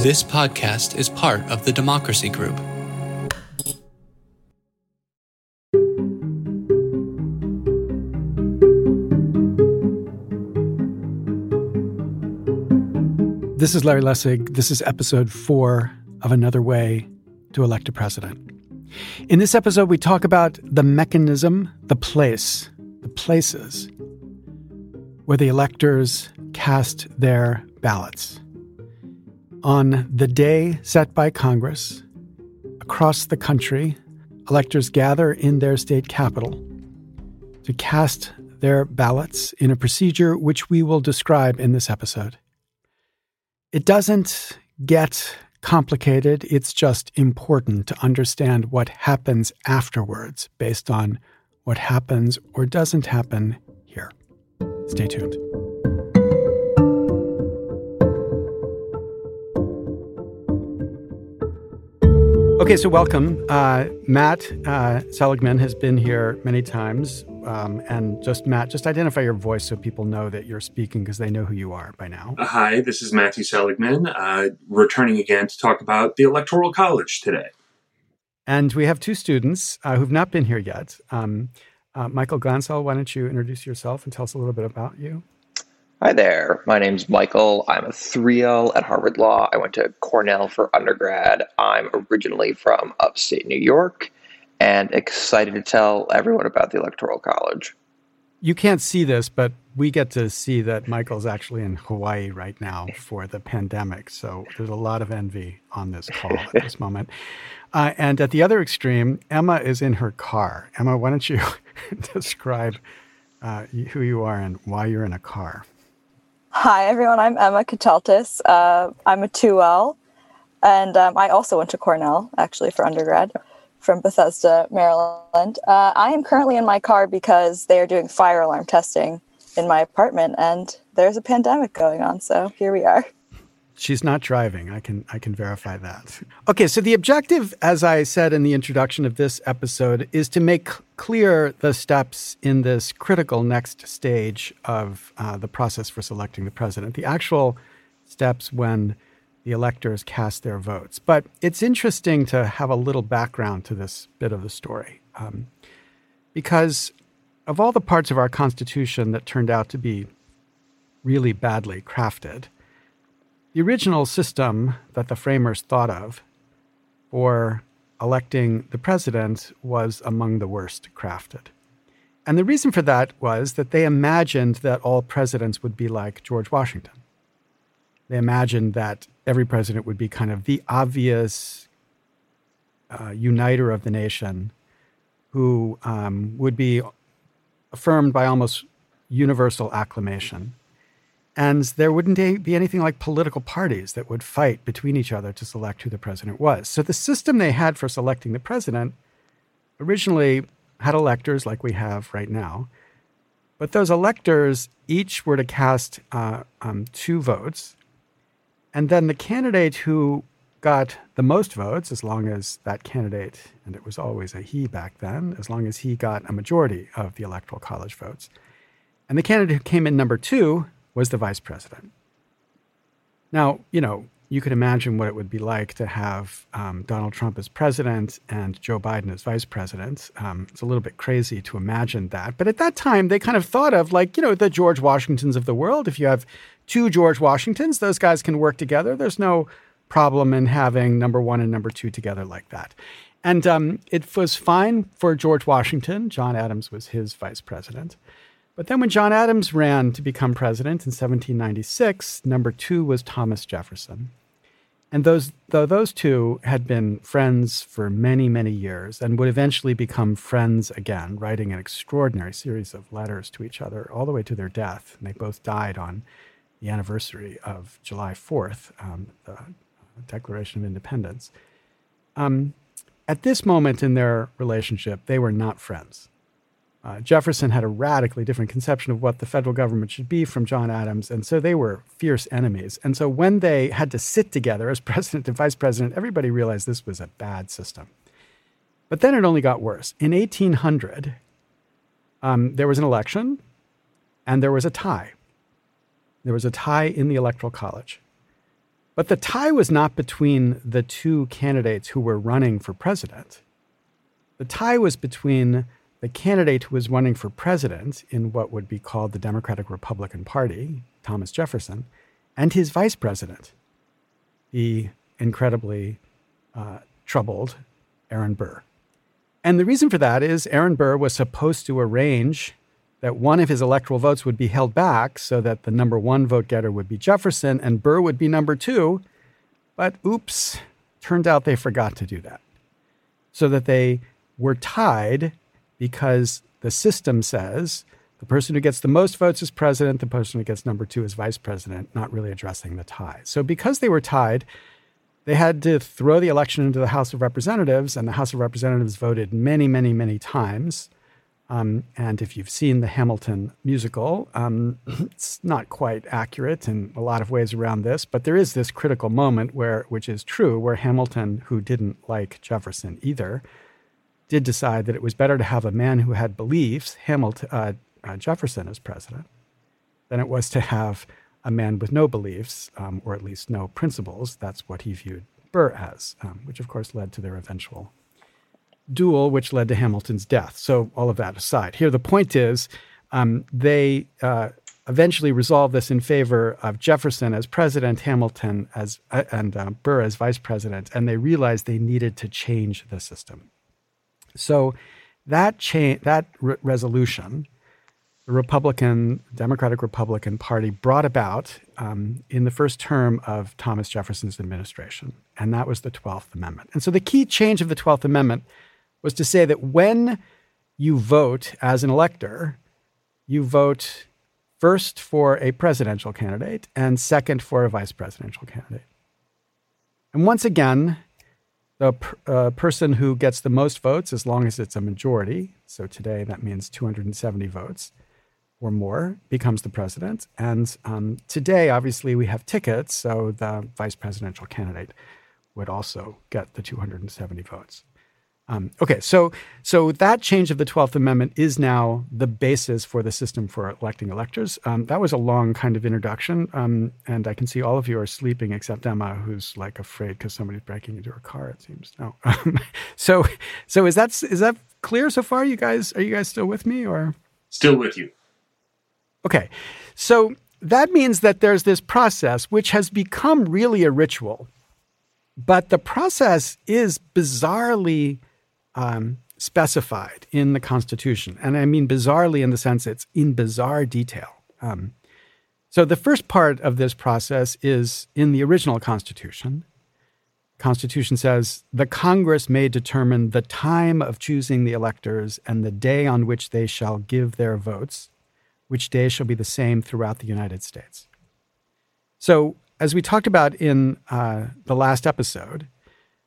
This podcast is part of the Democracy Group. This is Larry Lessig. This is episode four of Another Way to Elect a President. In this episode, we talk about the mechanism, the place, the places where the electors cast their ballots. On the day set by Congress, across the country, electors gather in their state capital to cast their ballots in a procedure which we will describe in this episode. It doesn't get complicated, it's just important to understand what happens afterwards based on what happens or doesn't happen here. Stay tuned. Okay, so welcome. Uh, Matt uh, Seligman has been here many times. Um, and just, Matt, just identify your voice so people know that you're speaking because they know who you are by now. Uh, hi, this is Matthew Seligman, uh, returning again to talk about the Electoral College today. And we have two students uh, who've not been here yet. Um, uh, Michael Glansell, why don't you introduce yourself and tell us a little bit about you? Hi there. My name's Michael. I'm a 3L at Harvard Law. I went to Cornell for undergrad. I'm originally from upstate New York and excited to tell everyone about the Electoral College. You can't see this, but we get to see that Michael's actually in Hawaii right now for the pandemic. So there's a lot of envy on this call at this moment. Uh, and at the other extreme, Emma is in her car. Emma, why don't you describe uh, who you are and why you're in a car? Hi, everyone. I'm Emma Kachaltis. Uh, I'm a 2L, and um, I also went to Cornell, actually, for undergrad from Bethesda, Maryland. Uh, I am currently in my car because they are doing fire alarm testing in my apartment, and there's a pandemic going on. So here we are. She's not driving. I can I can verify that. Okay, so the objective, as I said in the introduction of this episode, is to make clear the steps in this critical next stage of uh, the process for selecting the president. The actual steps when the electors cast their votes. But it's interesting to have a little background to this bit of the story, um, because of all the parts of our Constitution that turned out to be really badly crafted the original system that the framers thought of for electing the president was among the worst crafted. And the reason for that was that they imagined that all presidents would be like George Washington. They imagined that every president would be kind of the obvious uh, uniter of the nation who um, would be affirmed by almost universal acclamation. And there wouldn't be anything like political parties that would fight between each other to select who the president was. So the system they had for selecting the president originally had electors like we have right now. But those electors each were to cast uh, um, two votes. And then the candidate who got the most votes, as long as that candidate, and it was always a he back then, as long as he got a majority of the electoral college votes. And the candidate who came in number two was the vice president. Now, you know, you could imagine what it would be like to have um, Donald Trump as president and Joe Biden as vice president. Um, it's a little bit crazy to imagine that. But at that time, they kind of thought of like, you know, the George Washingtons of the world. If you have two George Washingtons, those guys can work together. There's no problem in having number one and number two together like that. And um, it was fine for George Washington. John Adams was his vice president. But then when John Adams ran to become president in 1796, number two was Thomas Jefferson. And those, though those two had been friends for many, many years and would eventually become friends again, writing an extraordinary series of letters to each other all the way to their death. And they both died on the anniversary of July 4th, um, the Declaration of Independence. Um, at this moment in their relationship, they were not friends. Uh, Jefferson had a radically different conception of what the federal government should be from John Adams, and so they were fierce enemies. And so when they had to sit together as president and vice president, everybody realized this was a bad system. But then it only got worse. In 1800, um, there was an election and there was a tie. There was a tie in the Electoral College. But the tie was not between the two candidates who were running for president. The tie was between the candidate who was running for president in what would be called the Democratic Republican Party, Thomas Jefferson, and his vice president, the incredibly uh, troubled Aaron Burr. And the reason for that is Aaron Burr was supposed to arrange that one of his electoral votes would be held back so that the number one vote getter would be Jefferson and Burr would be number two. But oops, turned out they forgot to do that. So that they were tied because the system says the person who gets the most votes is president, the person who gets number two is vice president, not really addressing the tie. So because they were tied, they had to throw the election into the House of Representatives, and the House of Representatives voted many, many, many times. Um, and if you've seen the Hamilton musical, um, it's not quite accurate in a lot of ways around this, but there is this critical moment where, which is true, where Hamilton, who didn't like Jefferson either, did decide that it was better to have a man who had beliefs, Hamilton, uh, uh, Jefferson, as president, than it was to have a man with no beliefs, um, or at least no principles. That's what he viewed Burr as, um, which of course led to their eventual duel, which led to Hamilton's death. So, all of that aside, here the point is um, they uh, eventually resolved this in favor of Jefferson as president, Hamilton as uh, and uh, Burr as vice president, and they realized they needed to change the system. So, that cha- that re- resolution the Republican, Democratic Republican Party brought about um, in the first term of Thomas Jefferson's administration. And that was the 12th Amendment. And so the key change of the 12th Amendment was to say that when you vote as an elector, you vote first for a presidential candidate and second for a vice presidential candidate. And once again, the uh, person who gets the most votes, as long as it's a majority, so today that means 270 votes, or more becomes the president. And um, today, obviously, we have tickets, so the vice presidential candidate would also get the 270 votes. Um, okay, so so that change of the Twelfth Amendment is now the basis for the system for electing electors. Um, that was a long kind of introduction, um, and I can see all of you are sleeping except Emma, who's like afraid because somebody's breaking into her car. It seems. No. Um, so so is that is that clear so far? You guys are you guys still with me or still with you? Okay. So that means that there's this process which has become really a ritual, but the process is bizarrely um, specified in the Constitution. And I mean bizarrely in the sense it's in bizarre detail. Um, so the first part of this process is in the original Constitution. Constitution says the Congress may determine the time of choosing the electors and the day on which they shall give their votes which day shall be the same throughout the United States. So, as we talked about in uh, the last episode,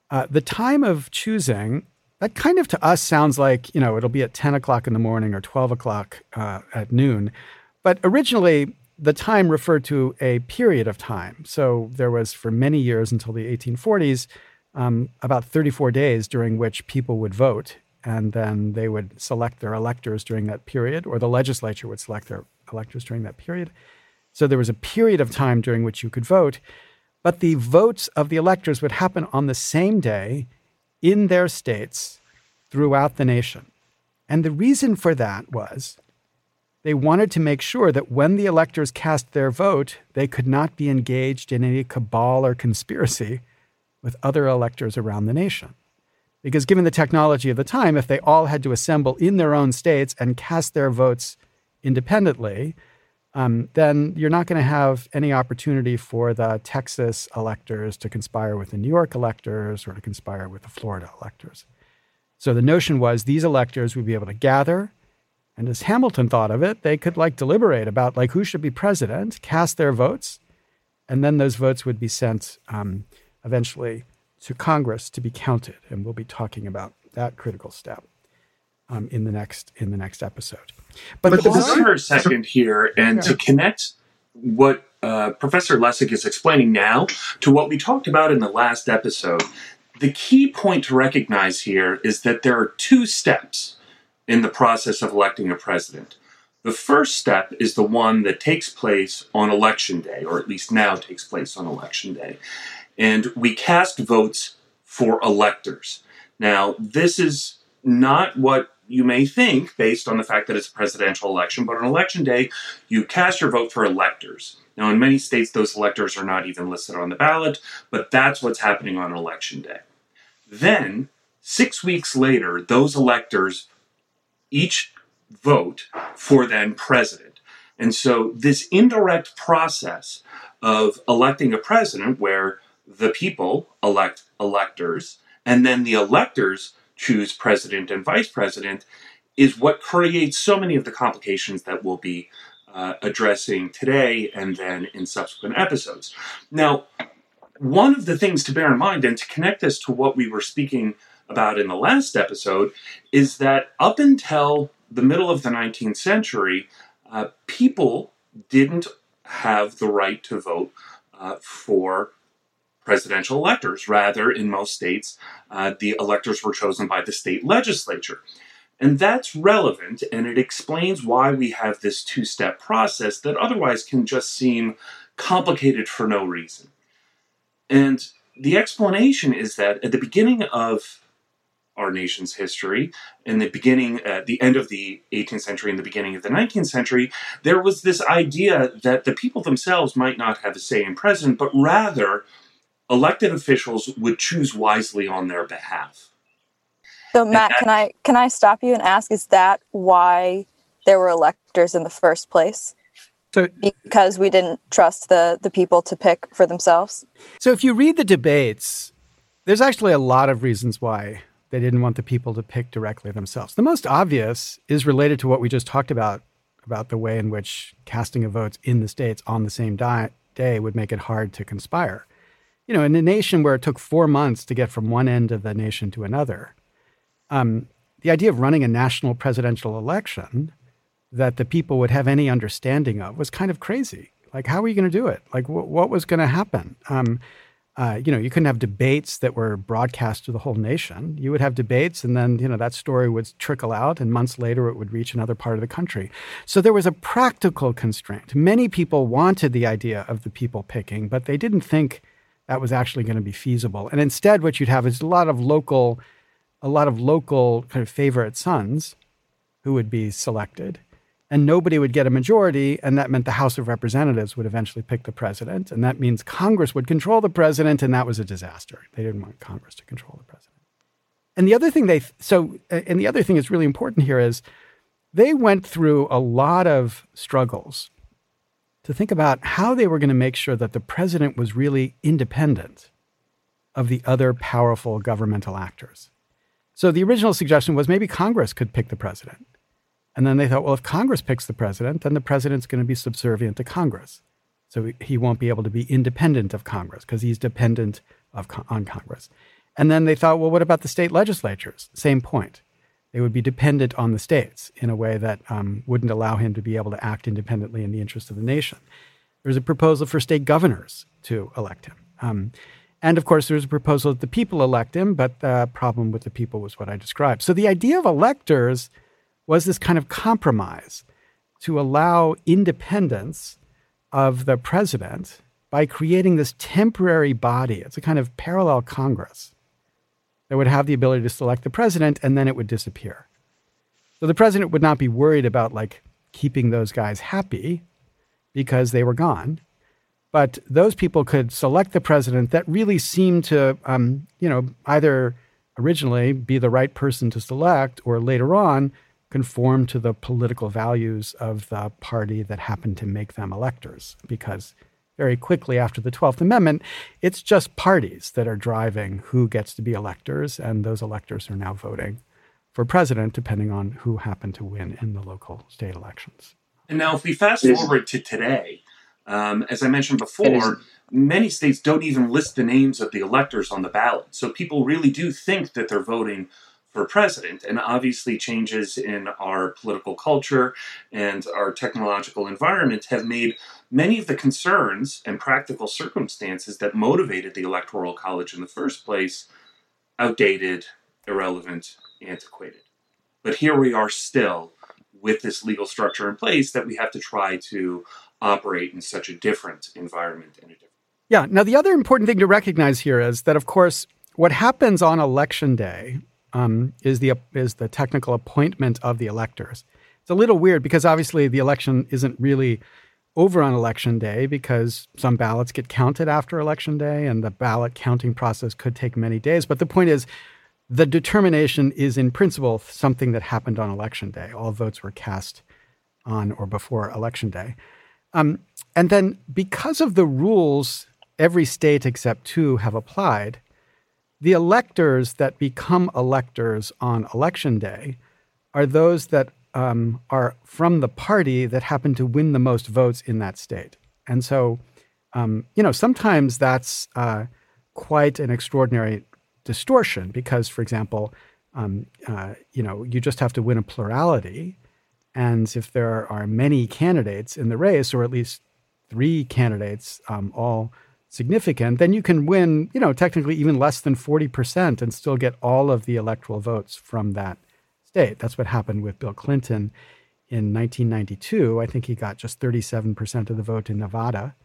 uh, the time of choosing, that kind of to us sounds like, you know, it'll be at 10 o'clock in the morning or 12 o'clock uh, at noon. But originally, the time referred to a period of time. So there was, for many years until the 1840s, um, about 34 days during which people would vote and then they would select their electors during that period, or the legislature would select their electors during that period. So there was a period of time during which you could vote, but the votes of the electors would happen on the same day in their states throughout the nation. And the reason for that was they wanted to make sure that when the electors cast their vote, they could not be engaged in any cabal or conspiracy with other electors around the nation. Because given the technology of the time, if they all had to assemble in their own states and cast their votes independently, um, then you're not going to have any opportunity for the Texas electors to conspire with the New York electors or to conspire with the Florida electors. So the notion was these electors would be able to gather, and as Hamilton thought of it, they could like deliberate about like who should be president, cast their votes, and then those votes would be sent um, eventually to Congress to be counted, and we'll be talking about that critical step um, in the next in the next episode. But, but pause for a second here, and to connect what uh, Professor Lessig is explaining now to what we talked about in the last episode. The key point to recognize here is that there are two steps in the process of electing a president. The first step is the one that takes place on election day, or at least now takes place on election day. And we cast votes for electors. Now, this is not what you may think based on the fact that it's a presidential election, but on election day, you cast your vote for electors. Now, in many states, those electors are not even listed on the ballot, but that's what's happening on election day. Then, six weeks later, those electors each vote for then president. And so, this indirect process of electing a president, where the people elect electors, and then the electors choose president and vice president, is what creates so many of the complications that we'll be uh, addressing today and then in subsequent episodes. Now, one of the things to bear in mind, and to connect this to what we were speaking about in the last episode, is that up until the middle of the 19th century, uh, people didn't have the right to vote uh, for presidential electors. Rather, in most states, uh, the electors were chosen by the state legislature. And that's relevant, and it explains why we have this two step process that otherwise can just seem complicated for no reason. And the explanation is that at the beginning of our nation's history, in the beginning, at uh, the end of the 18th century and the beginning of the 19th century, there was this idea that the people themselves might not have a say in president, but rather elected officials would choose wisely on their behalf. So Matt, can I can I stop you and ask is that why there were electors in the first place? So because we didn't trust the the people to pick for themselves. So if you read the debates, there's actually a lot of reasons why they didn't want the people to pick directly themselves. The most obvious is related to what we just talked about about the way in which casting of votes in the states on the same di- day would make it hard to conspire. You know, in a nation where it took 4 months to get from one end of the nation to another, um, the idea of running a national presidential election that the people would have any understanding of was kind of crazy. Like, how are you going to do it? Like, wh- what was going to happen? Um, uh, you know, you couldn't have debates that were broadcast to the whole nation. You would have debates, and then you know that story would trickle out, and months later it would reach another part of the country. So there was a practical constraint. Many people wanted the idea of the people picking, but they didn't think that was actually going to be feasible. And instead, what you'd have is a lot of local a lot of local kind of favorite sons who would be selected and nobody would get a majority and that meant the house of representatives would eventually pick the president and that means congress would control the president and that was a disaster. They didn't want congress to control the president. And the other thing they so and the other thing that's really important here is they went through a lot of struggles to think about how they were going to make sure that the president was really independent of the other powerful governmental actors. So the original suggestion was maybe Congress could pick the president. And then they thought, well, if Congress picks the president, then the president's going to be subservient to Congress. So he won't be able to be independent of Congress because he's dependent of, on Congress. And then they thought, well, what about the state legislatures? Same point. They would be dependent on the states in a way that um, wouldn't allow him to be able to act independently in the interest of the nation. There was a proposal for state governors to elect him. Um, and of course, there was a proposal that the people elect him, but the problem with the people was what I described. So the idea of electors was this kind of compromise to allow independence of the president by creating this temporary body. It's a kind of parallel Congress that would have the ability to select the president and then it would disappear. So the president would not be worried about like keeping those guys happy because they were gone but those people could select the president that really seemed to, um, you know, either originally be the right person to select or later on conform to the political values of the party that happened to make them electors. Because very quickly after the 12th Amendment, it's just parties that are driving who gets to be electors, and those electors are now voting for president, depending on who happened to win in the local state elections. And now, if we fast forward to today, um, as I mentioned before, many states don't even list the names of the electors on the ballot. So people really do think that they're voting for president. And obviously, changes in our political culture and our technological environment have made many of the concerns and practical circumstances that motivated the Electoral College in the first place outdated, irrelevant, antiquated. But here we are still with this legal structure in place that we have to try to operate in such a different environment and a different yeah now the other important thing to recognize here is that of course what happens on election day um, is the is the technical appointment of the electors it's a little weird because obviously the election isn't really over on election day because some ballots get counted after election day and the ballot counting process could take many days but the point is the determination is in principle something that happened on election day. All votes were cast on or before election day. Um, and then because of the rules every state except two have applied, the electors that become electors on election day are those that um, are from the party that happen to win the most votes in that state. And so, um, you know, sometimes that's uh, quite an extraordinary distortion because, for example, um, uh, you know, you just have to win a plurality. And if there are many candidates in the race, or at least three candidates, um, all significant, then you can win, you know, technically even less than 40% and still get all of the electoral votes from that state. That's what happened with Bill Clinton in 1992. I think he got just 37% of the vote in Nevada.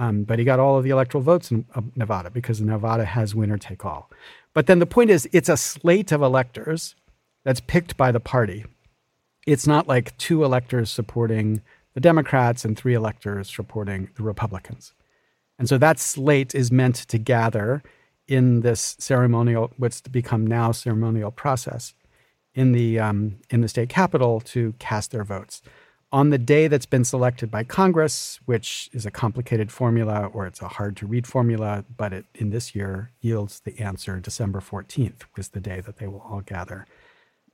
Um, but he got all of the electoral votes in uh, Nevada because Nevada has winner take all. But then the point is, it's a slate of electors that's picked by the party. It's not like two electors supporting the Democrats and three electors supporting the Republicans. And so that slate is meant to gather in this ceremonial, what's to become now ceremonial process in the um, in the state capital to cast their votes on the day that's been selected by Congress, which is a complicated formula or it's a hard to read formula, but it in this year yields the answer December 14th was the day that they will all gather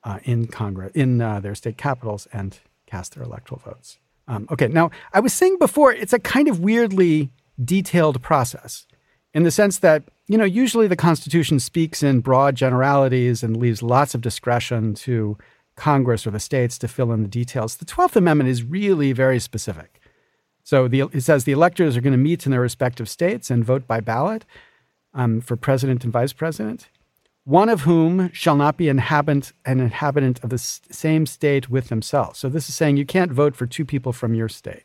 uh, in Congress, in uh, their state capitals and cast their electoral votes. Um, okay, now I was saying before, it's a kind of weirdly detailed process in the sense that, you know, usually the Constitution speaks in broad generalities and leaves lots of discretion to Congress or the states to fill in the details. The 12th Amendment is really very specific. So the, it says the electors are going to meet in their respective states and vote by ballot um, for president and vice president, one of whom shall not be inhabit, an inhabitant of the same state with themselves. So this is saying you can't vote for two people from your state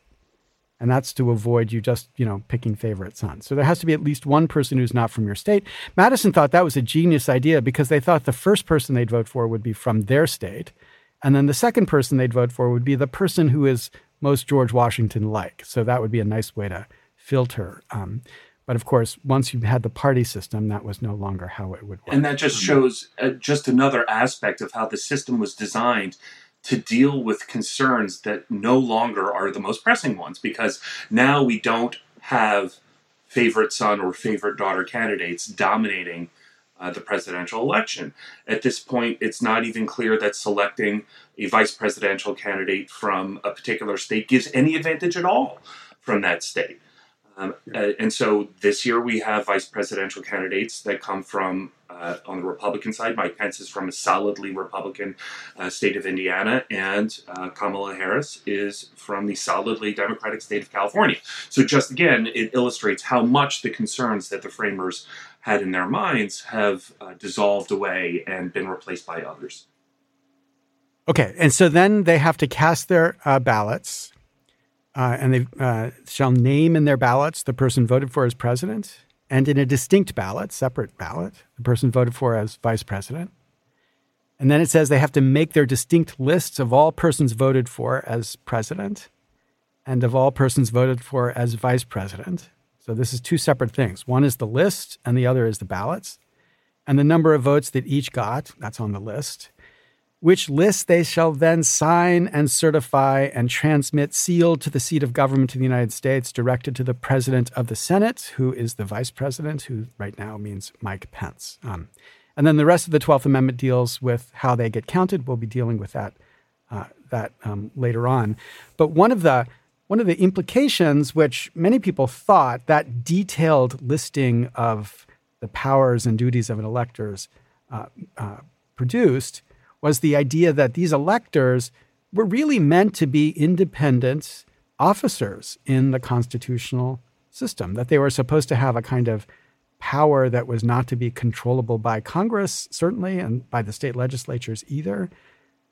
and that's to avoid you just you know picking favorite sons. So there has to be at least one person who's not from your state. Madison thought that was a genius idea because they thought the first person they'd vote for would be from their state. And then the second person they'd vote for would be the person who is most george washington like. So that would be a nice way to filter um, but of course, once you had the party system, that was no longer how it would work. And that just shows uh, just another aspect of how the system was designed to deal with concerns that no longer are the most pressing ones because now we don't have favorite son or favorite daughter candidates dominating uh, the presidential election. At this point, it's not even clear that selecting a vice presidential candidate from a particular state gives any advantage at all from that state. Um, uh, and so this year we have vice presidential candidates that come from uh, on the Republican side. Mike Pence is from a solidly Republican uh, state of Indiana, and uh, Kamala Harris is from the solidly Democratic state of California. So, just again, it illustrates how much the concerns that the framers had in their minds have uh, dissolved away and been replaced by others. Okay, and so then they have to cast their uh, ballots uh, and they uh, shall name in their ballots the person voted for as president, and in a distinct ballot, separate ballot, the person voted for as vice president. And then it says they have to make their distinct lists of all persons voted for as president and of all persons voted for as vice president. So this is two separate things. One is the list, and the other is the ballots. And the number of votes that each got, that's on the list which list they shall then sign and certify and transmit sealed to the seat of government of the United States, directed to the President of the Senate, who is the Vice President, who right now means Mike Pence. Um, and then the rest of the 12th Amendment deals with how they get counted. We'll be dealing with that, uh, that um, later on. But one of the one of the implications, which many people thought that detailed listing of the powers and duties of an electors uh, uh, produced, was the idea that these electors were really meant to be independent officers in the constitutional system, that they were supposed to have a kind of power that was not to be controllable by Congress, certainly, and by the state legislatures either.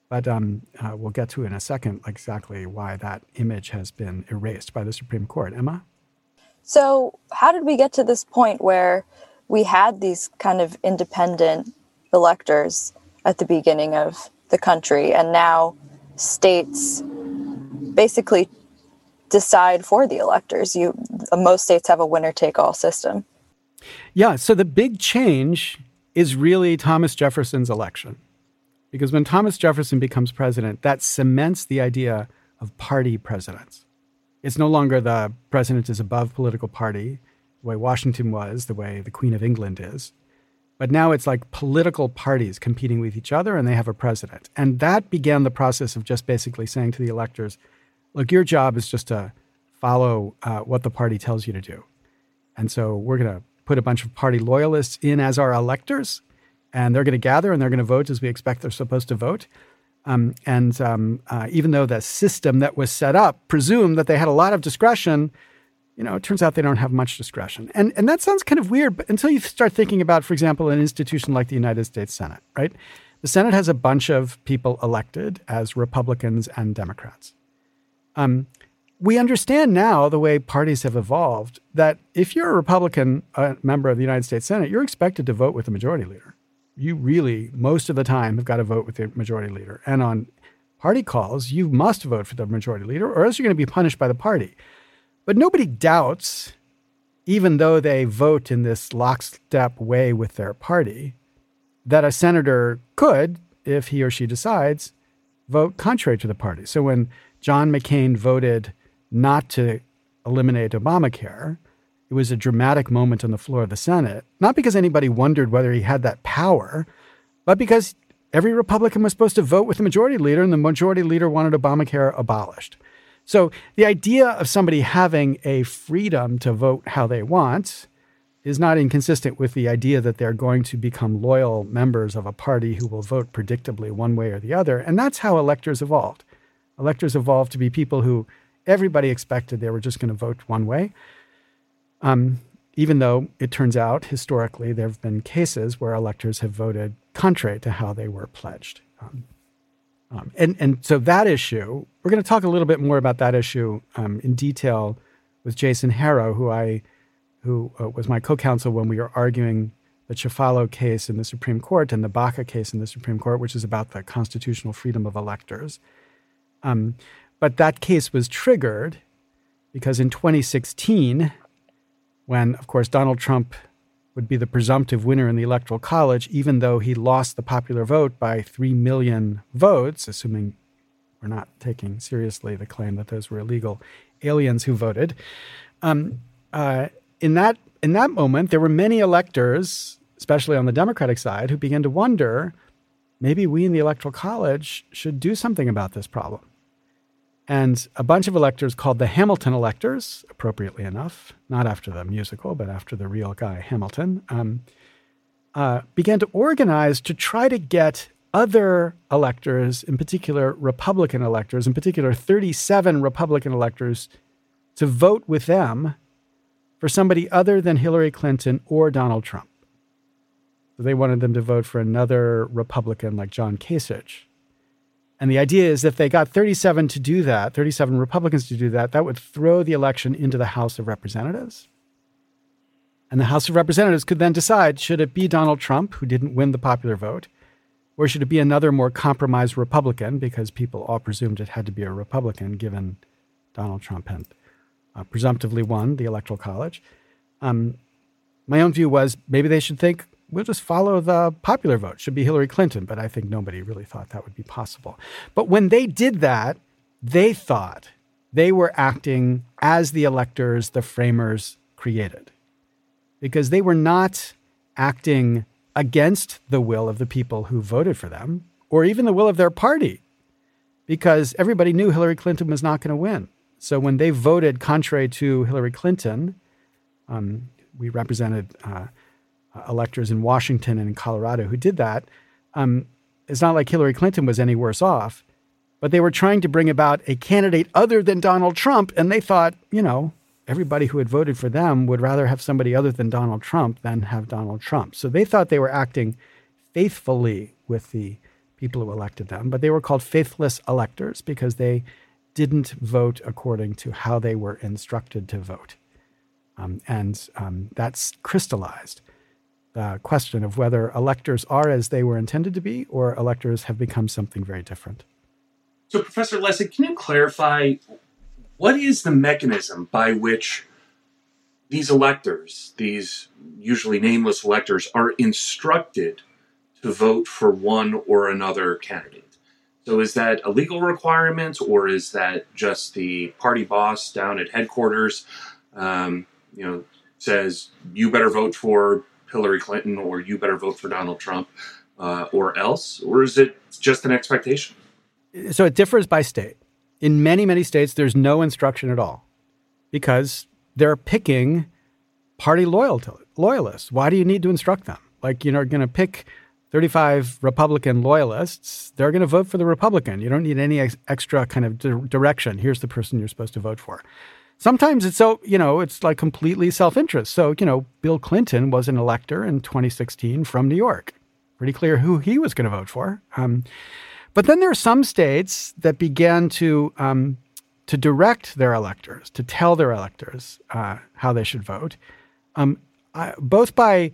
But um, uh, we'll get to in a second exactly why that image has been erased by the Supreme Court. Emma? So, how did we get to this point where we had these kind of independent electors at the beginning of the country, and now states basically decide for the electors? You, most states have a winner take all system. Yeah. So the big change is really Thomas Jefferson's election. Because when Thomas Jefferson becomes president, that cements the idea of party presidents. It's no longer the president is above political party, the way Washington was, the way the Queen of England is. But now it's like political parties competing with each other and they have a president. And that began the process of just basically saying to the electors, look, your job is just to follow uh, what the party tells you to do. And so we're going to put a bunch of party loyalists in as our electors and they're going to gather and they're going to vote as we expect they're supposed to vote. Um, and um, uh, even though the system that was set up presumed that they had a lot of discretion, you know, it turns out they don't have much discretion. And, and that sounds kind of weird but until you start thinking about, for example, an institution like the United States Senate, right? The Senate has a bunch of people elected as Republicans and Democrats. Um, we understand now the way parties have evolved that if you're a Republican uh, member of the United States Senate, you're expected to vote with the majority leader you really, most of the time, have got to vote with the majority leader. And on party calls, you must vote for the majority leader, or else you're going to be punished by the party. But nobody doubts, even though they vote in this lockstep way with their party, that a senator could, if he or she decides, vote contrary to the party. So when John McCain voted not to eliminate Obamacare, it was a dramatic moment on the floor of the Senate, not because anybody wondered whether he had that power, but because every Republican was supposed to vote with the majority leader, and the majority leader wanted Obamacare abolished. So the idea of somebody having a freedom to vote how they want is not inconsistent with the idea that they're going to become loyal members of a party who will vote predictably one way or the other. And that's how electors evolved. Electors evolved to be people who everybody expected they were just going to vote one way. Um, even though it turns out historically there have been cases where electors have voted contrary to how they were pledged. Um, um, and, and so that issue, we're going to talk a little bit more about that issue um, in detail with Jason Harrow, who I, who uh, was my co-counsel when we were arguing the Chiafalo case in the Supreme Court and the Baca case in the Supreme Court, which is about the constitutional freedom of electors. Um, but that case was triggered because in 2016, when, of course, Donald Trump would be the presumptive winner in the Electoral College, even though he lost the popular vote by 3 million votes, assuming we're not taking seriously the claim that those were illegal aliens who voted. Um, uh, in, that, in that moment, there were many electors, especially on the Democratic side, who began to wonder maybe we in the Electoral College should do something about this problem. And a bunch of electors called the Hamilton electors, appropriately enough, not after the musical, but after the real guy, Hamilton, um, uh, began to organize to try to get other electors, in particular Republican electors, in particular 37 Republican electors, to vote with them for somebody other than Hillary Clinton or Donald Trump. So they wanted them to vote for another Republican like John Kasich. And the idea is if they got 37 to do that, 37 Republicans to do that, that would throw the election into the House of Representatives. And the House of Representatives could then decide should it be Donald Trump, who didn't win the popular vote, or should it be another more compromised Republican, because people all presumed it had to be a Republican given Donald Trump had uh, presumptively won the Electoral College. Um, my own view was maybe they should think we'll just follow the popular vote. Should be Hillary Clinton, but I think nobody really thought that would be possible. But when they did that, they thought they were acting as the electors the framers created because they were not acting against the will of the people who voted for them or even the will of their party because everybody knew Hillary Clinton was not going to win. So when they voted contrary to Hillary Clinton, um, we represented uh, electors in Washington and in Colorado who did that. Um, it's not like Hillary Clinton was any worse off, but they were trying to bring about a candidate other than Donald Trump. And they thought, you know, everybody who had voted for them would rather have somebody other than Donald Trump than have Donald Trump. So they thought they were acting faithfully with the people who elected them, but they were called faithless electors because they didn't vote according to how they were instructed to vote. Um, and um, that's crystallized the question of whether electors are as they were intended to be or electors have become something very different. So, Professor Lessig, can you clarify what is the mechanism by which these electors, these usually nameless electors, are instructed to vote for one or another candidate? So, is that a legal requirement, or is that just the party boss down at headquarters, um, you know, says you better vote for Hillary Clinton or you better vote for Donald Trump, uh, or else, or is it just an expectation? So it differs by state. In many, many states, there's no instruction at all because they're picking party loyal loyalists. Why do you need to instruct them? Like, you know, going to pick 35 Republican loyalists, they're going to vote for the Republican. You don't need any ex- extra kind of di- direction. Here's the person you're supposed to vote for. Sometimes it's so, you know, it's like completely self interest. So, you know, Bill Clinton was an elector in 2016 from New York. Pretty clear who he was going to vote for. Um, but then there are some states that began to um, to direct their electors, to tell their electors uh, how they should vote, um, I, both by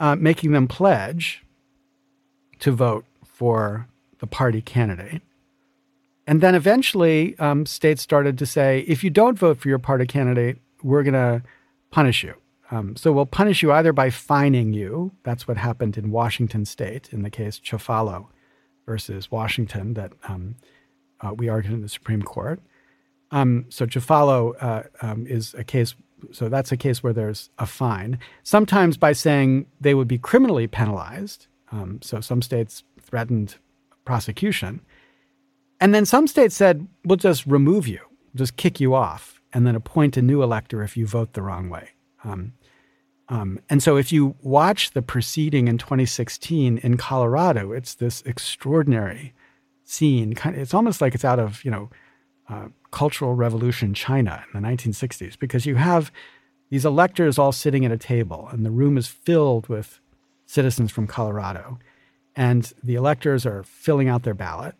uh, making them pledge to vote for the party candidate. And then eventually, um, states started to say, if you don't vote for your party candidate, we're going to punish you. Um, so we'll punish you either by fining you. That's what happened in Washington state in the case Chiafalo versus Washington that um, uh, we argued in the Supreme Court. Um, so Chiafalo uh, um, is a case. So that's a case where there's a fine. Sometimes by saying they would be criminally penalized. Um, so some states threatened prosecution, and then some states said we'll just remove you, just kick you off, and then appoint a new elector if you vote the wrong way. Um, um, and so if you watch the proceeding in 2016 in Colorado, it's this extraordinary scene. It's almost like it's out of, you know, uh, Cultural Revolution China in the 1960s, because you have these electors all sitting at a table, and the room is filled with citizens from Colorado. And the electors are filling out their ballot,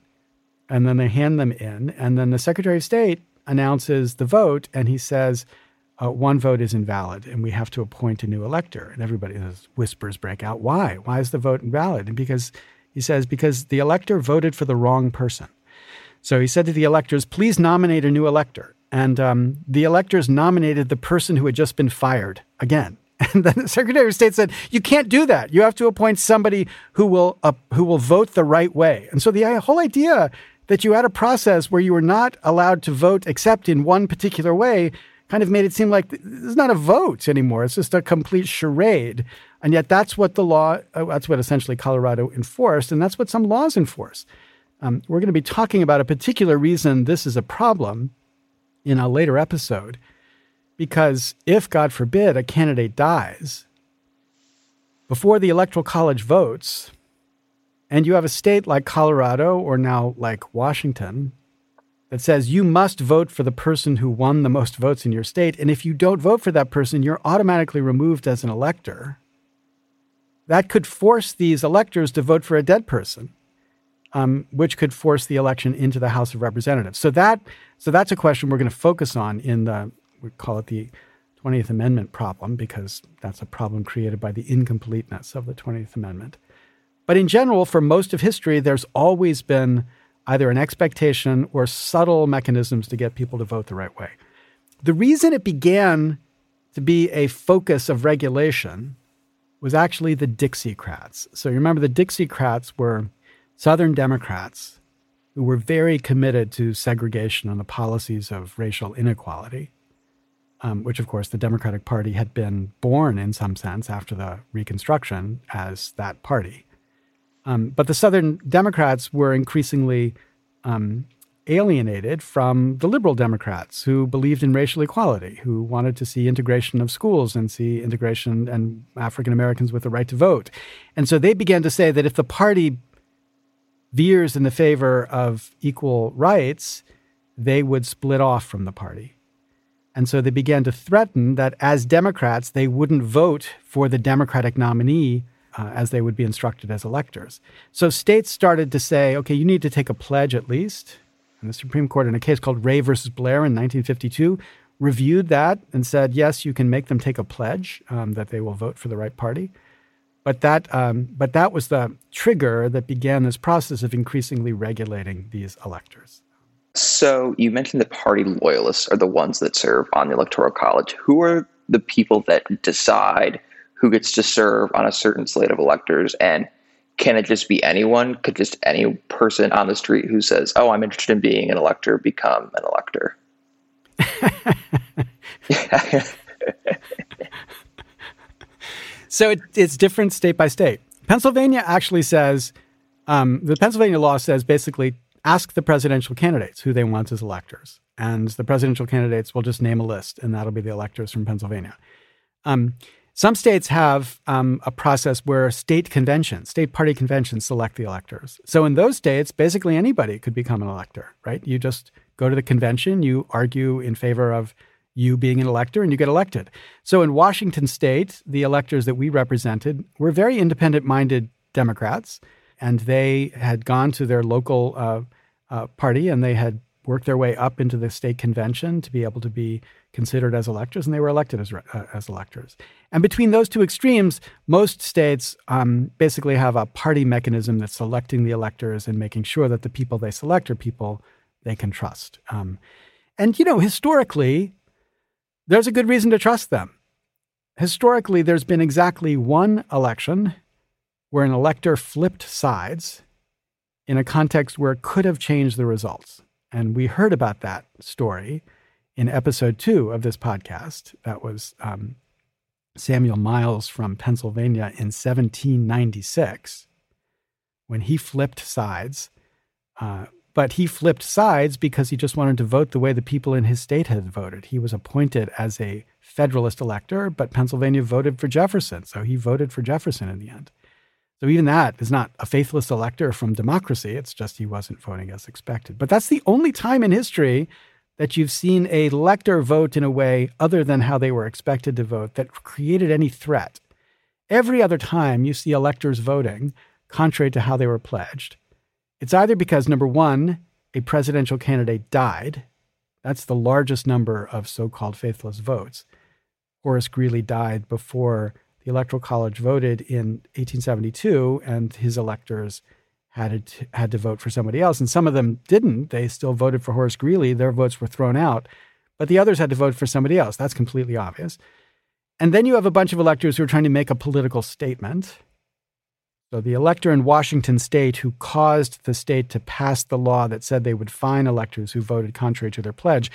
and then they hand them in. And then the Secretary of State announces the vote, and he says, uh, one vote is invalid and we have to appoint a new elector. And everybody, whispers break out. Why? Why is the vote invalid? And because he says, because the elector voted for the wrong person. So he said to the electors, please nominate a new elector. And um, the electors nominated the person who had just been fired again. And then the Secretary of State said, "You can't do that. You have to appoint somebody who will uh, who will vote the right way." And so the uh, whole idea that you had a process where you were not allowed to vote except in one particular way kind of made it seem like this is not a vote anymore. It's just a complete charade. And yet that's what the law, uh, that's what essentially Colorado enforced, and that's what some laws enforce. Um, we're going to be talking about a particular reason this is a problem in a later episode, because if, God forbid, a candidate dies before the Electoral College votes, and you have a state like Colorado or now like Washington that says you must vote for the person who won the most votes in your state. And if you don't vote for that person, you're automatically removed as an elector. That could force these electors to vote for a dead person, um, which could force the election into the House of Representatives. So that so that's a question we're going to focus on in the we call it the 20th Amendment problem because that's a problem created by the incompleteness of the 20th Amendment. But in general, for most of history, there's always been either an expectation or subtle mechanisms to get people to vote the right way. The reason it began to be a focus of regulation was actually the Dixiecrats. So you remember the Dixiecrats were Southern Democrats who were very committed to segregation and the policies of racial inequality, um, which, of course, the Democratic Party had been born in some sense after the Reconstruction as that party. Um, but the Southern Democrats were increasingly um, alienated from the liberal Democrats who believed in racial equality, who wanted to see integration of schools and see integration and African Americans with the right to vote. And so they began to say that if the party veers in the favor of equal rights, they would split off from the party. And so they began to threaten that as Democrats, they wouldn't vote for the Democratic nominee uh, as they would be instructed as electors. So states started to say, okay, you need to take a pledge at least. And the Supreme Court, in a case called Ray versus Blair in 1952, reviewed that and said, yes, you can make them take a pledge um, that they will vote for the right party. But that, um, but that was the trigger that began this process of increasingly regulating these electors. So you mentioned that party loyalists are the ones that serve on the Electoral College. Who are the people that decide who gets to serve on a certain slate of electors? And can it just be anyone? Could just any person on the street who says, "Oh, I'm interested in being an elector," become an elector? so it, it's different state by state. Pennsylvania actually says um, the Pennsylvania law says basically ask the presidential candidates who they want as electors, and the presidential candidates will just name a list, and that'll be the electors from Pennsylvania. Um, some states have um, a process where state conventions, state party conventions, select the electors. So in those states, basically anybody could become an elector, right? You just go to the convention, you argue in favor of you being an elector, and you get elected. So in Washington state, the electors that we represented were very independent minded Democrats, and they had gone to their local uh, uh, party and they had worked their way up into the state convention to be able to be considered as electors, and they were elected as, uh, as electors. And between those two extremes, most states um, basically have a party mechanism that's selecting the electors and making sure that the people they select are people they can trust. Um, and, you know, historically, there's a good reason to trust them. Historically, there's been exactly one election where an elector flipped sides in a context where it could have changed the results. And we heard about that story in episode two of this podcast. That was um, Samuel Miles from Pennsylvania in 1796 when he flipped sides. Uh, but he flipped sides because he just wanted to vote the way the people in his state had voted. He was appointed as a Federalist elector, but Pennsylvania voted for Jefferson. So he voted for Jefferson in the end. So even that is not a faithless elector from democracy. It's just he wasn't voting as expected. But that's the only time in history that you've seen a elector vote in a way other than how they were expected to vote that created any threat. Every other time you see electors voting contrary to how they were pledged, it's either because number one, a presidential candidate died. That's the largest number of so called faithless votes. Horace Greeley died before the Electoral College voted in 1872, and his electors had to, had to vote for somebody else. And some of them didn't. They still voted for Horace Greeley. Their votes were thrown out. But the others had to vote for somebody else. That's completely obvious. And then you have a bunch of electors who are trying to make a political statement so, the elector in Washington state who caused the state to pass the law that said they would fine electors who voted contrary to their pledge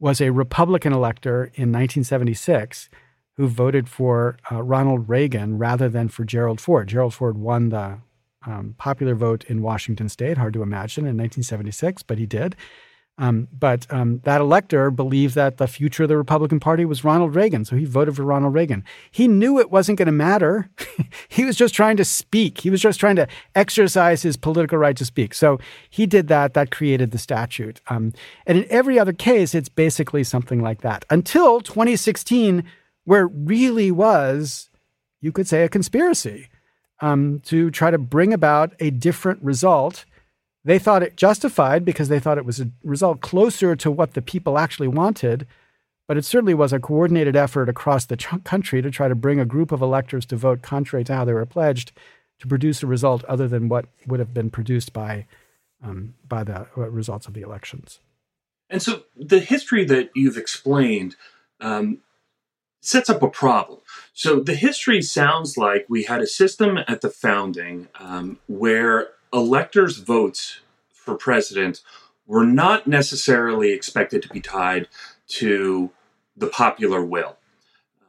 was a Republican elector in 1976 who voted for uh, Ronald Reagan rather than for Gerald Ford. Gerald Ford won the um, popular vote in Washington state, hard to imagine, in 1976, but he did. Um, but um, that elector believed that the future of the Republican Party was Ronald Reagan, so he voted for Ronald Reagan. He knew it wasn't going to matter. he was just trying to speak. He was just trying to exercise his political right to speak. So he did that. That created the statute. Um, and in every other case, it's basically something like that until 2016, where it really was, you could say, a conspiracy um, to try to bring about a different result they thought it justified because they thought it was a result closer to what the people actually wanted, but it certainly was a coordinated effort across the ch- country to try to bring a group of electors to vote contrary to how they were pledged to produce a result other than what would have been produced by um, by the uh, results of the elections. And so the history that you've explained um, sets up a problem. So the history sounds like we had a system at the founding um, where electors' votes for president were not necessarily expected to be tied to the popular will.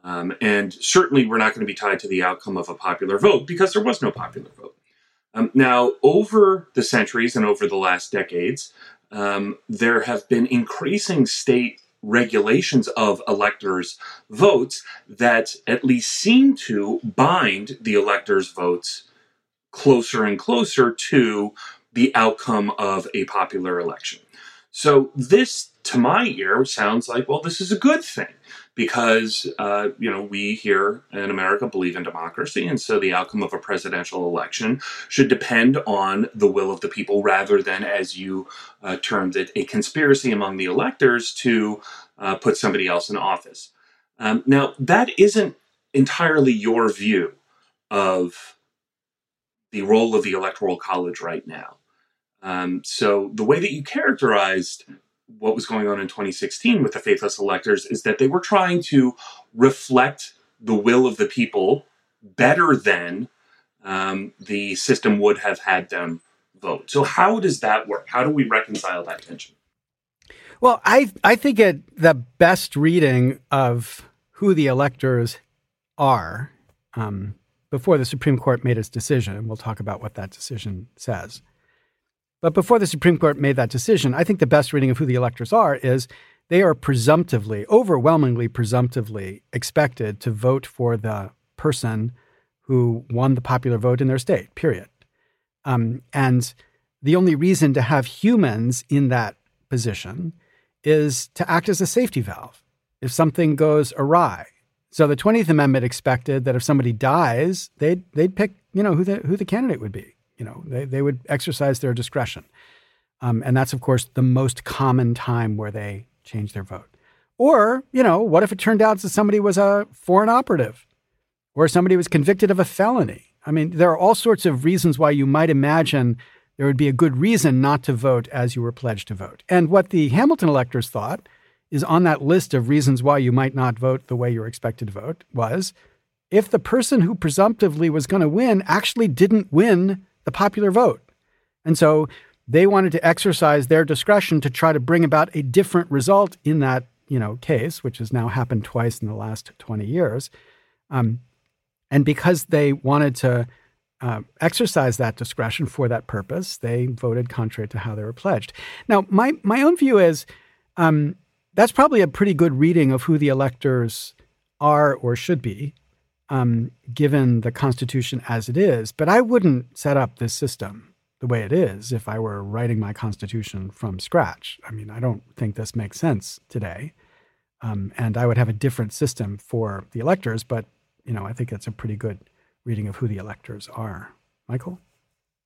Um, and certainly were not going to be tied to the outcome of a popular vote because there was no popular vote. Um, now, over the centuries and over the last decades, um, there have been increasing state regulations of electors' votes that at least seem to bind the electors' votes closer and closer to the outcome of a popular election. So this to my ear sounds like, well, this is a good thing because, uh, you know, we here in America believe in democracy. And so the outcome of a presidential election should depend on the will of the people rather than, as you uh, termed it, a conspiracy among the electors to uh, put somebody else in office. Um, now, that isn't entirely your view of the role of the Electoral College right now. Um, so, the way that you characterized what was going on in 2016 with the faithless electors is that they were trying to reflect the will of the people better than um, the system would have had them vote. So, how does that work? How do we reconcile that tension? Well, I I think it, the best reading of who the electors are um, before the Supreme Court made its decision, and we'll talk about what that decision says. But before the Supreme Court made that decision, I think the best reading of who the electors are is they are presumptively, overwhelmingly presumptively expected to vote for the person who won the popular vote in their state, period. Um, and the only reason to have humans in that position is to act as a safety valve if something goes awry. So the 20th Amendment expected that if somebody dies, they'd, they'd pick, you know, who the, who the candidate would be you know, they, they would exercise their discretion. Um, and that's, of course, the most common time where they change their vote. Or, you know, what if it turned out that somebody was a foreign operative or somebody was convicted of a felony? I mean, there are all sorts of reasons why you might imagine there would be a good reason not to vote as you were pledged to vote. And what the Hamilton electors thought is on that list of reasons why you might not vote the way you're expected to vote was if the person who presumptively was going to win actually didn't win the popular vote. And so they wanted to exercise their discretion to try to bring about a different result in that you know case, which has now happened twice in the last 20 years. Um, and because they wanted to uh, exercise that discretion for that purpose, they voted contrary to how they were pledged. Now, my my own view is um, that's probably a pretty good reading of who the electors are or should be um, given the Constitution as it is. But I wouldn't set up this system the way it is if I were writing my Constitution from scratch. I mean, I don't think this makes sense today. Um, and I would have a different system for the electors, but you know, I think it's a pretty good reading of who the electors are. Michael?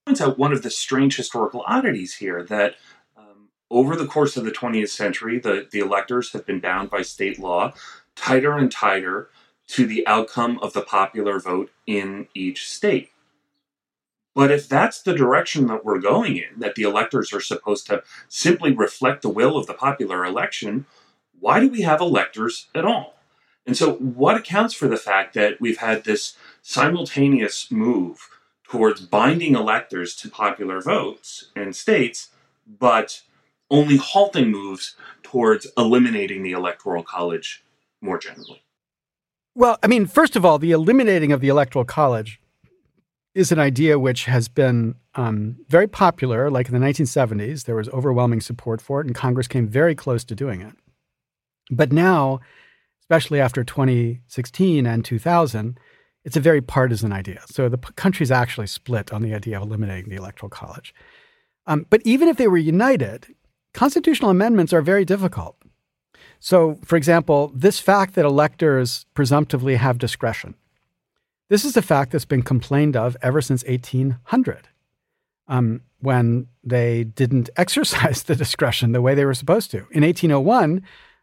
Points out one of the strange historical oddities here that um, over the course of the 20th century, the, the electors have been bound by state law tighter and tighter to the outcome of the popular vote in each state. But if that's the direction that we're going in, that the electors are supposed to simply reflect the will of the popular election, why do we have electors at all? And so, what accounts for the fact that we've had this simultaneous move towards binding electors to popular votes in states, but only halting moves towards eliminating the Electoral College more generally? Well, I mean, first of all, the eliminating of the Electoral College is an idea which has been um, very popular. Like in the 1970s, there was overwhelming support for it, and Congress came very close to doing it. But now, especially after 2016 and 2000, it's a very partisan idea. So the p- country's actually split on the idea of eliminating the Electoral College. Um, but even if they were united, constitutional amendments are very difficult. So, for example, this fact that electors presumptively have discretion, this is a fact that's been complained of ever since 1800, um, when they didn't exercise the discretion the way they were supposed to. In 1801,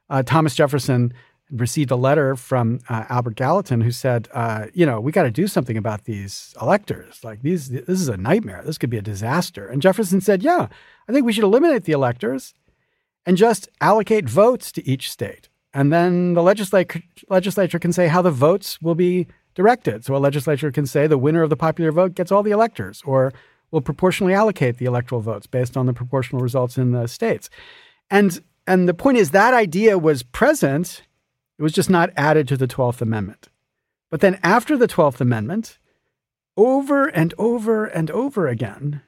uh, Thomas Jefferson received a letter from uh, Albert Gallatin who said, uh, you know, we got to do something about these electors. Like these, this is a nightmare. This could be a disaster. And Jefferson said, yeah, I think we should eliminate the electors and just allocate votes to each state. And then the legislature, legislature can say how the votes will be directed. So a legislature can say the winner of the popular vote gets all the electors, or will proportionally allocate the electoral votes based on the proportional results in the states. And and the point is that idea was present, it was just not added to the 12th Amendment. But then after the 12th Amendment, over and over and over again,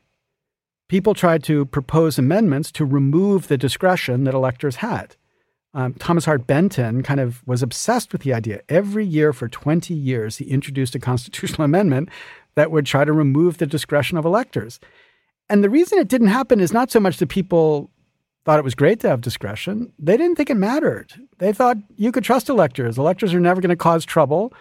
people tried to propose amendments to remove the discretion that electors had. Um, Thomas Hart Benton kind of was obsessed with the idea. Every year for 20 years, he introduced a constitutional amendment that would try to remove the discretion of electors. And the reason it didn't happen is not so much that people thought it was great to have discretion. They didn't think it mattered. They thought you could trust electors. Electors are never going to cause trouble.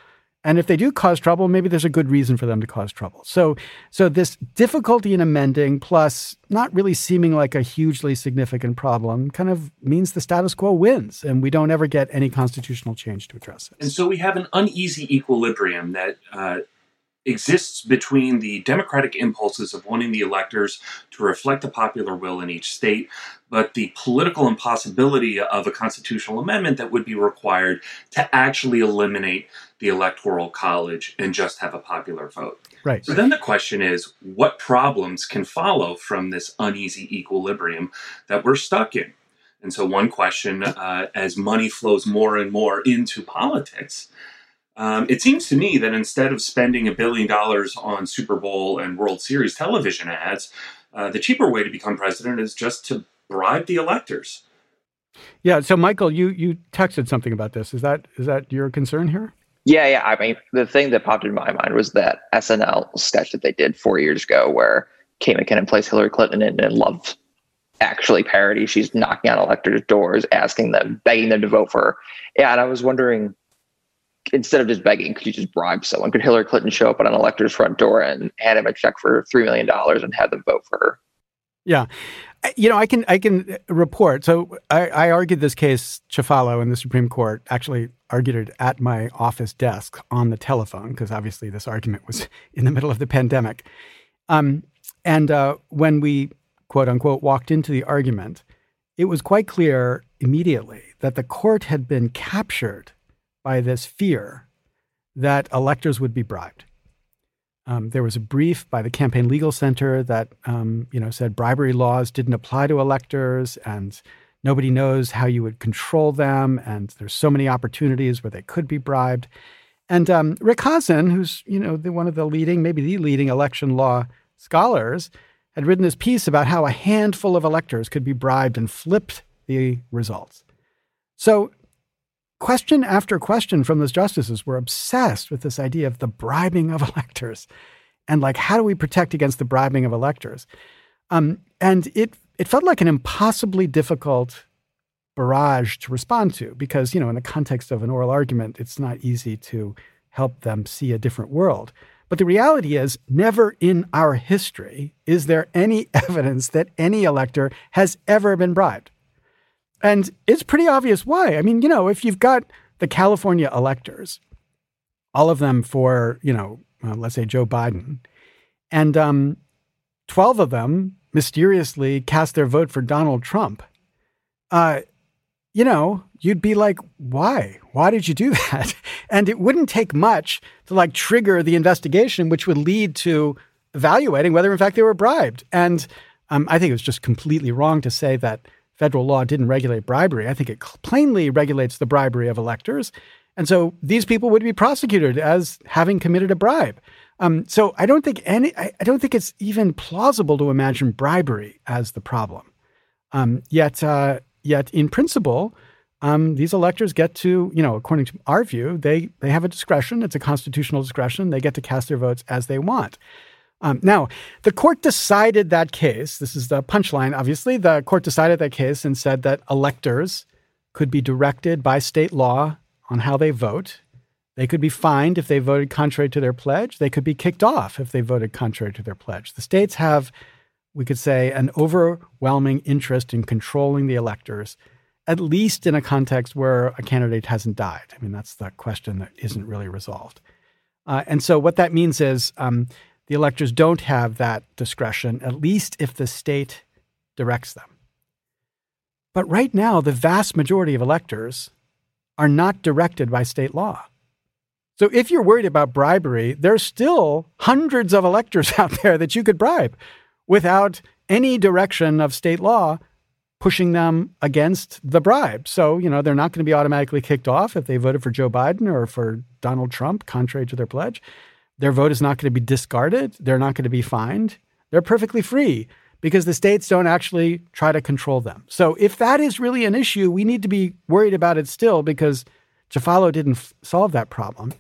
And if they do cause trouble, maybe there's a good reason for them to cause trouble. So, so this difficulty in amending, plus not really seeming like a hugely significant problem, kind of means the status quo wins, and we don't ever get any constitutional change to address it. And so we have an uneasy equilibrium that uh, exists between the democratic impulses of wanting the electors to reflect the popular will in each state, but the political impossibility of a constitutional amendment that would be required to actually eliminate the electoral college and just have a popular vote. Right. So then the question is what problems can follow from this uneasy equilibrium that we're stuck in? And so, one question uh, as money flows more and more into politics, um, it seems to me that instead of spending a billion dollars on Super Bowl and World Series television ads, uh, the cheaper way to become president is just to bribe the electors. Yeah. So, Michael, you you texted something about this. Is that is that your concern here? Yeah, yeah. I mean, the thing that popped in my mind was that SNL sketch that they did four years ago, where Kate McKinnon plays Hillary Clinton in and Love Actually parody. She's knocking on electors' doors, asking them, begging them to vote for her. Yeah, and I was wondering instead of just begging, could you just bribe someone? Could Hillary Clinton show up at an elector's front door and hand him a check for three million dollars and have them vote for her? Yeah. You know, I can I can report. So I, I argued this case, Chiafalo, in the Supreme Court. Actually, argued it at my office desk on the telephone because obviously this argument was in the middle of the pandemic. Um, and uh, when we quote unquote walked into the argument, it was quite clear immediately that the court had been captured by this fear that electors would be bribed. Um, there was a brief by the Campaign Legal Center that um, you know said bribery laws didn't apply to electors, and nobody knows how you would control them, and there's so many opportunities where they could be bribed. And um, Rick Hasen, who's you know the, one of the leading, maybe the leading election law scholars, had written this piece about how a handful of electors could be bribed and flipped the results. So question after question from those justices were obsessed with this idea of the bribing of electors and like how do we protect against the bribing of electors? Um, and it it felt like an impossibly difficult barrage to respond to because you know in the context of an oral argument it's not easy to help them see a different world. But the reality is never in our history is there any evidence that any elector has ever been bribed and it's pretty obvious why. I mean, you know, if you've got the California electors, all of them for, you know, uh, let's say Joe Biden, and um, 12 of them mysteriously cast their vote for Donald Trump, uh, you know, you'd be like, why? Why did you do that? And it wouldn't take much to like trigger the investigation, which would lead to evaluating whether, in fact, they were bribed. And um, I think it was just completely wrong to say that federal law didn't regulate bribery. I think it plainly regulates the bribery of electors. And so these people would be prosecuted as having committed a bribe. Um, so I don't think any, I, I, don't think it's even plausible to imagine bribery as the problem. Um, yet, uh, yet in principle, um, these electors get to, you know, according to our view, they they have a discretion. It's a constitutional discretion. They get to cast their votes as they want. Um, now, the court decided that case. This is the punchline, obviously. The court decided that case and said that electors could be directed by state law on how they vote. They could be fined if they voted contrary to their pledge. They could be kicked off if they voted contrary to their pledge. The states have, we could say, an overwhelming interest in controlling the electors, at least in a context where a candidate hasn't died. I mean, that's the question that isn't really resolved. Uh, and so, what that means is um, the electors don't have that discretion, at least if the state directs them. But right now, the vast majority of electors are not directed by state law. So if you're worried about bribery, there's still hundreds of electors out there that you could bribe without any direction of state law pushing them against the bribe. So, you know, they're not going to be automatically kicked off if they voted for Joe Biden or for Donald Trump, contrary to their pledge. Their vote is not going to be discarded. They're not going to be fined. They're perfectly free because the states don't actually try to control them. So if that is really an issue, we need to be worried about it still because Chiafalo didn't f- solve that problem.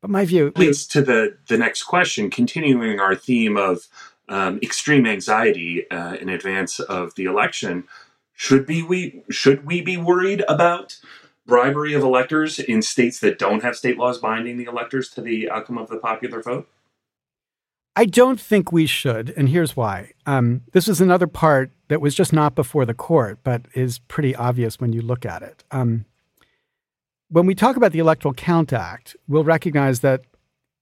But my view leads to the the next question, continuing our theme of um, extreme anxiety uh, in advance of the election. Should be we should we be worried about bribery of electors in states that don't have state laws binding the electors to the outcome of the popular vote? I don't think we should, and here's why. Um, this is another part that was just not before the court, but is pretty obvious when you look at it. Um, when we talk about the Electoral Count Act, we'll recognize that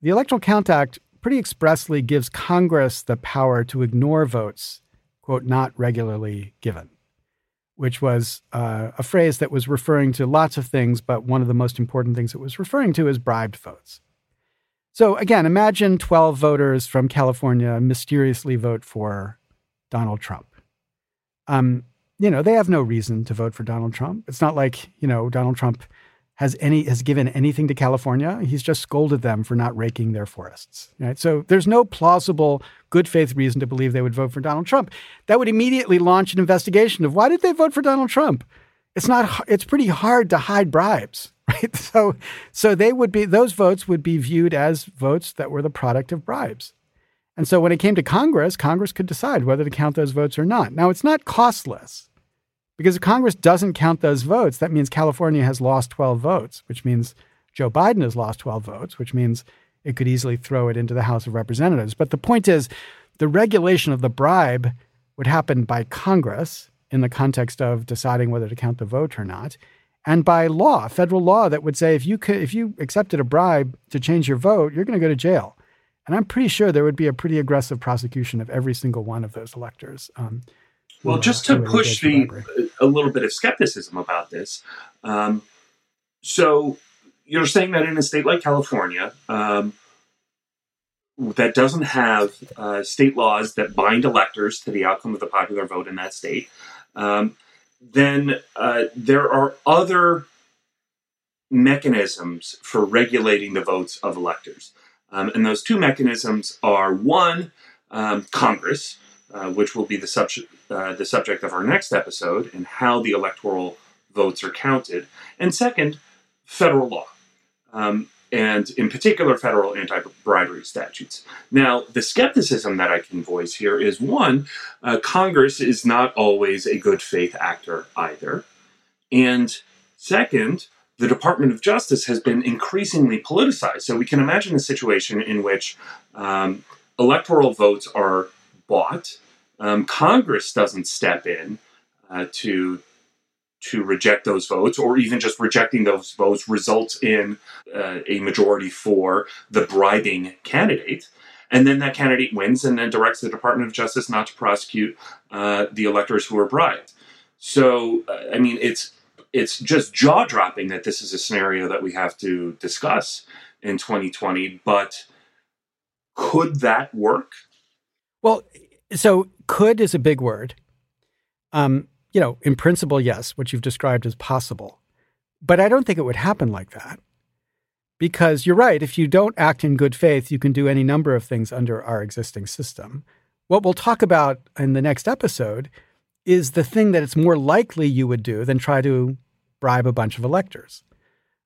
the Electoral Count Act pretty expressly gives Congress the power to ignore votes, quote, not regularly given which was uh, a phrase that was referring to lots of things, but one of the most important things it was referring to is bribed votes. So again, imagine 12 voters from California mysteriously vote for Donald Trump. Um, you know, they have no reason to vote for Donald Trump. It's not like, you know, Donald Trump has any has given anything to California. He's just scolded them for not raking their forests. Right. So there's no plausible good faith reason to believe they would vote for Donald Trump. That would immediately launch an investigation of why did they vote for Donald Trump? It's not it's pretty hard to hide bribes, right? So so they would be those votes would be viewed as votes that were the product of bribes. And so when it came to Congress, Congress could decide whether to count those votes or not. Now it's not costless. Because if Congress doesn't count those votes, that means California has lost 12 votes, which means Joe Biden has lost 12 votes, which means it could easily throw it into the House of Representatives. But the point is, the regulation of the bribe would happen by Congress in the context of deciding whether to count the vote or not, and by law, federal law that would say if you could, if you accepted a bribe to change your vote, you're going to go to jail. And I'm pretty sure there would be a pretty aggressive prosecution of every single one of those electors. Um, well, just to push the a little bit of skepticism about this. Um, so you're saying that in a state like California, um, that doesn't have uh, state laws that bind electors to the outcome of the popular vote in that state, um, then uh, there are other mechanisms for regulating the votes of electors. Um, and those two mechanisms are one, um, Congress, uh, which will be the subject uh, the subject of our next episode, and how the electoral votes are counted. And second, federal law, um, and in particular, federal anti-bribery statutes. Now, the skepticism that I can voice here is one: uh, Congress is not always a good faith actor either, and second. The Department of Justice has been increasingly politicized. So we can imagine a situation in which um, electoral votes are bought um, Congress doesn't step in uh, to to reject those votes, or even just rejecting those votes results in uh, a majority for the bribing candidate. And then that candidate wins and then directs the Department of Justice not to prosecute uh, the electors who were bribed. So, uh, I mean, it's it's just jaw dropping that this is a scenario that we have to discuss in 2020. But could that work? Well, so could is a big word. Um, you know, in principle, yes, what you've described is possible. But I don't think it would happen like that. Because you're right, if you don't act in good faith, you can do any number of things under our existing system. What we'll talk about in the next episode is the thing that it's more likely you would do than try to bribe a bunch of electors.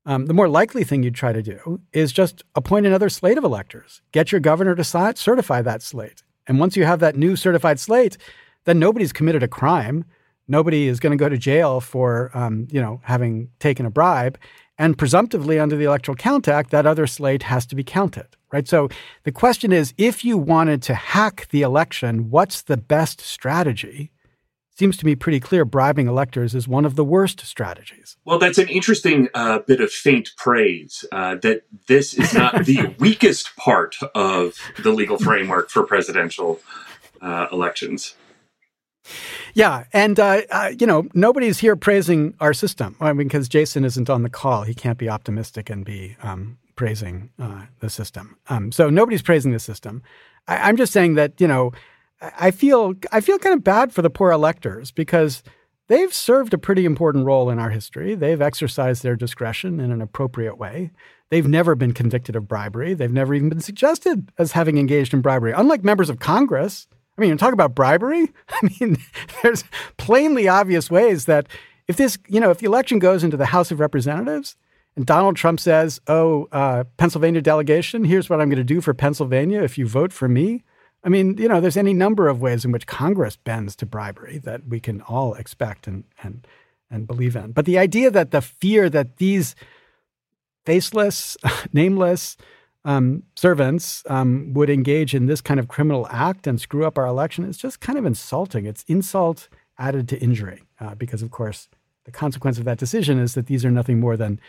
Um, the more likely thing you'd try to do is just appoint another slate of electors. Get your governor to certify that slate. And once you have that new certified slate, then nobody's committed a crime. Nobody is going to go to jail for, um, you know, having taken a bribe. And presumptively, under the Electoral Count Act, that other slate has to be counted, right? So the question is if you wanted to hack the election, what's the best strategy? Seems to me pretty clear bribing electors is one of the worst strategies. Well, that's an interesting uh, bit of faint praise uh, that this is not the weakest part of the legal framework for presidential uh, elections. Yeah, and uh, uh, you know nobody's here praising our system. I mean, because Jason isn't on the call, he can't be optimistic and be um, praising uh, the system. Um, so nobody's praising the system. I, I'm just saying that you know I feel I feel kind of bad for the poor electors because they've served a pretty important role in our history. They've exercised their discretion in an appropriate way. They've never been convicted of bribery. They've never even been suggested as having engaged in bribery. Unlike members of Congress, I mean, you talk about bribery. I mean, there's plainly obvious ways that if this, you know, if the election goes into the House of Representatives and Donald Trump says, "Oh, uh, Pennsylvania delegation, here's what I'm going to do for Pennsylvania if you vote for me," I mean, you know, there's any number of ways in which Congress bends to bribery that we can all expect and and and believe in. But the idea that the fear that these faceless, nameless um, servants um, would engage in this kind of criminal act and screw up our election is just kind of insulting. It's insult added to injury, uh, because of course the consequence of that decision is that these are nothing more than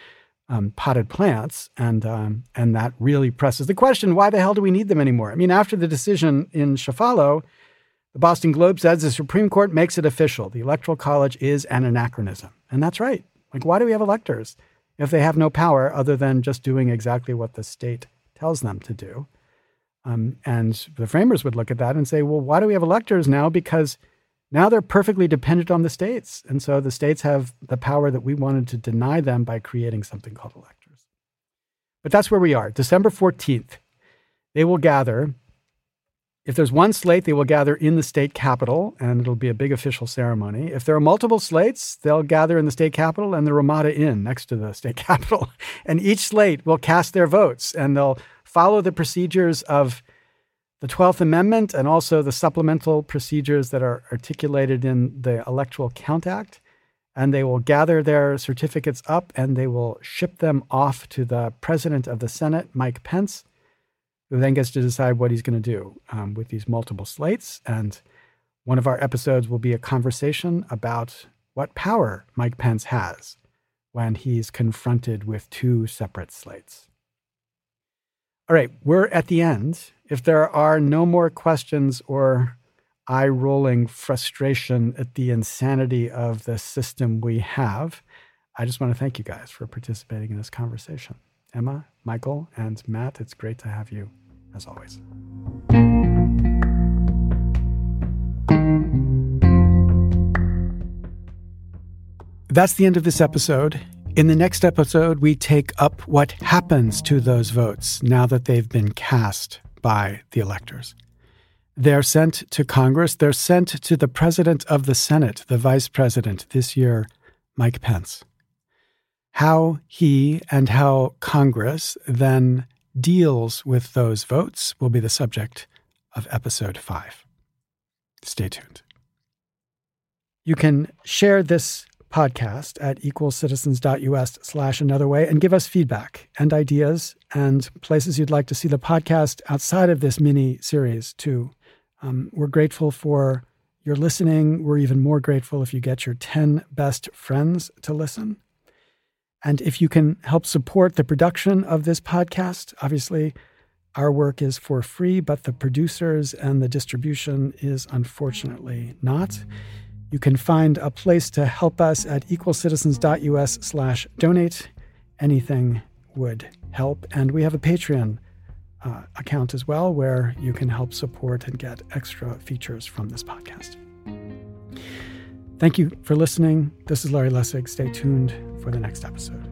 um, potted plants, and um, and that really presses the question: Why the hell do we need them anymore? I mean, after the decision in Chiafalo, the Boston Globe says the Supreme Court makes it official: the Electoral College is an anachronism, and that's right. Like, why do we have electors if they have no power other than just doing exactly what the state tells them to do? Um, and the framers would look at that and say, well, why do we have electors now? Because now they're perfectly dependent on the states. And so the states have the power that we wanted to deny them by creating something called electors. But that's where we are. December 14th, they will gather. If there's one slate, they will gather in the state capitol and it'll be a big official ceremony. If there are multiple slates, they'll gather in the state capitol and the Ramada Inn next to the state capitol. And each slate will cast their votes and they'll follow the procedures of the 12th Amendment and also the supplemental procedures that are articulated in the Electoral Count Act. And they will gather their certificates up and they will ship them off to the President of the Senate, Mike Pence, who then gets to decide what he's going to do um, with these multiple slates. And one of our episodes will be a conversation about what power Mike Pence has when he's confronted with two separate slates. All right, we're at the end. If there are no more questions or eye rolling frustration at the insanity of the system we have, I just want to thank you guys for participating in this conversation. Emma, Michael, and Matt, it's great to have you as always. That's the end of this episode. In the next episode, we take up what happens to those votes now that they've been cast by the electors. They're sent to Congress, they're sent to the President of the Senate, the Vice President this year, Mike Pence. How he and how Congress then deals with those votes will be the subject of episode five. Stay tuned. You can share this podcast at equalcitizens.us slash another way and give us feedback and ideas and places you'd like to see the podcast outside of this mini series too. Um, we're grateful for your listening. We're even more grateful if you get your 10 best friends to listen. And if you can help support the production of this podcast, obviously our work is for free, but the producers and the distribution is unfortunately not. You can find a place to help us at equalcitizens.us slash donate. Anything would help. And we have a Patreon uh, account as well where you can help support and get extra features from this podcast. Thank you for listening. This is Larry Lessig. Stay tuned for the next episode.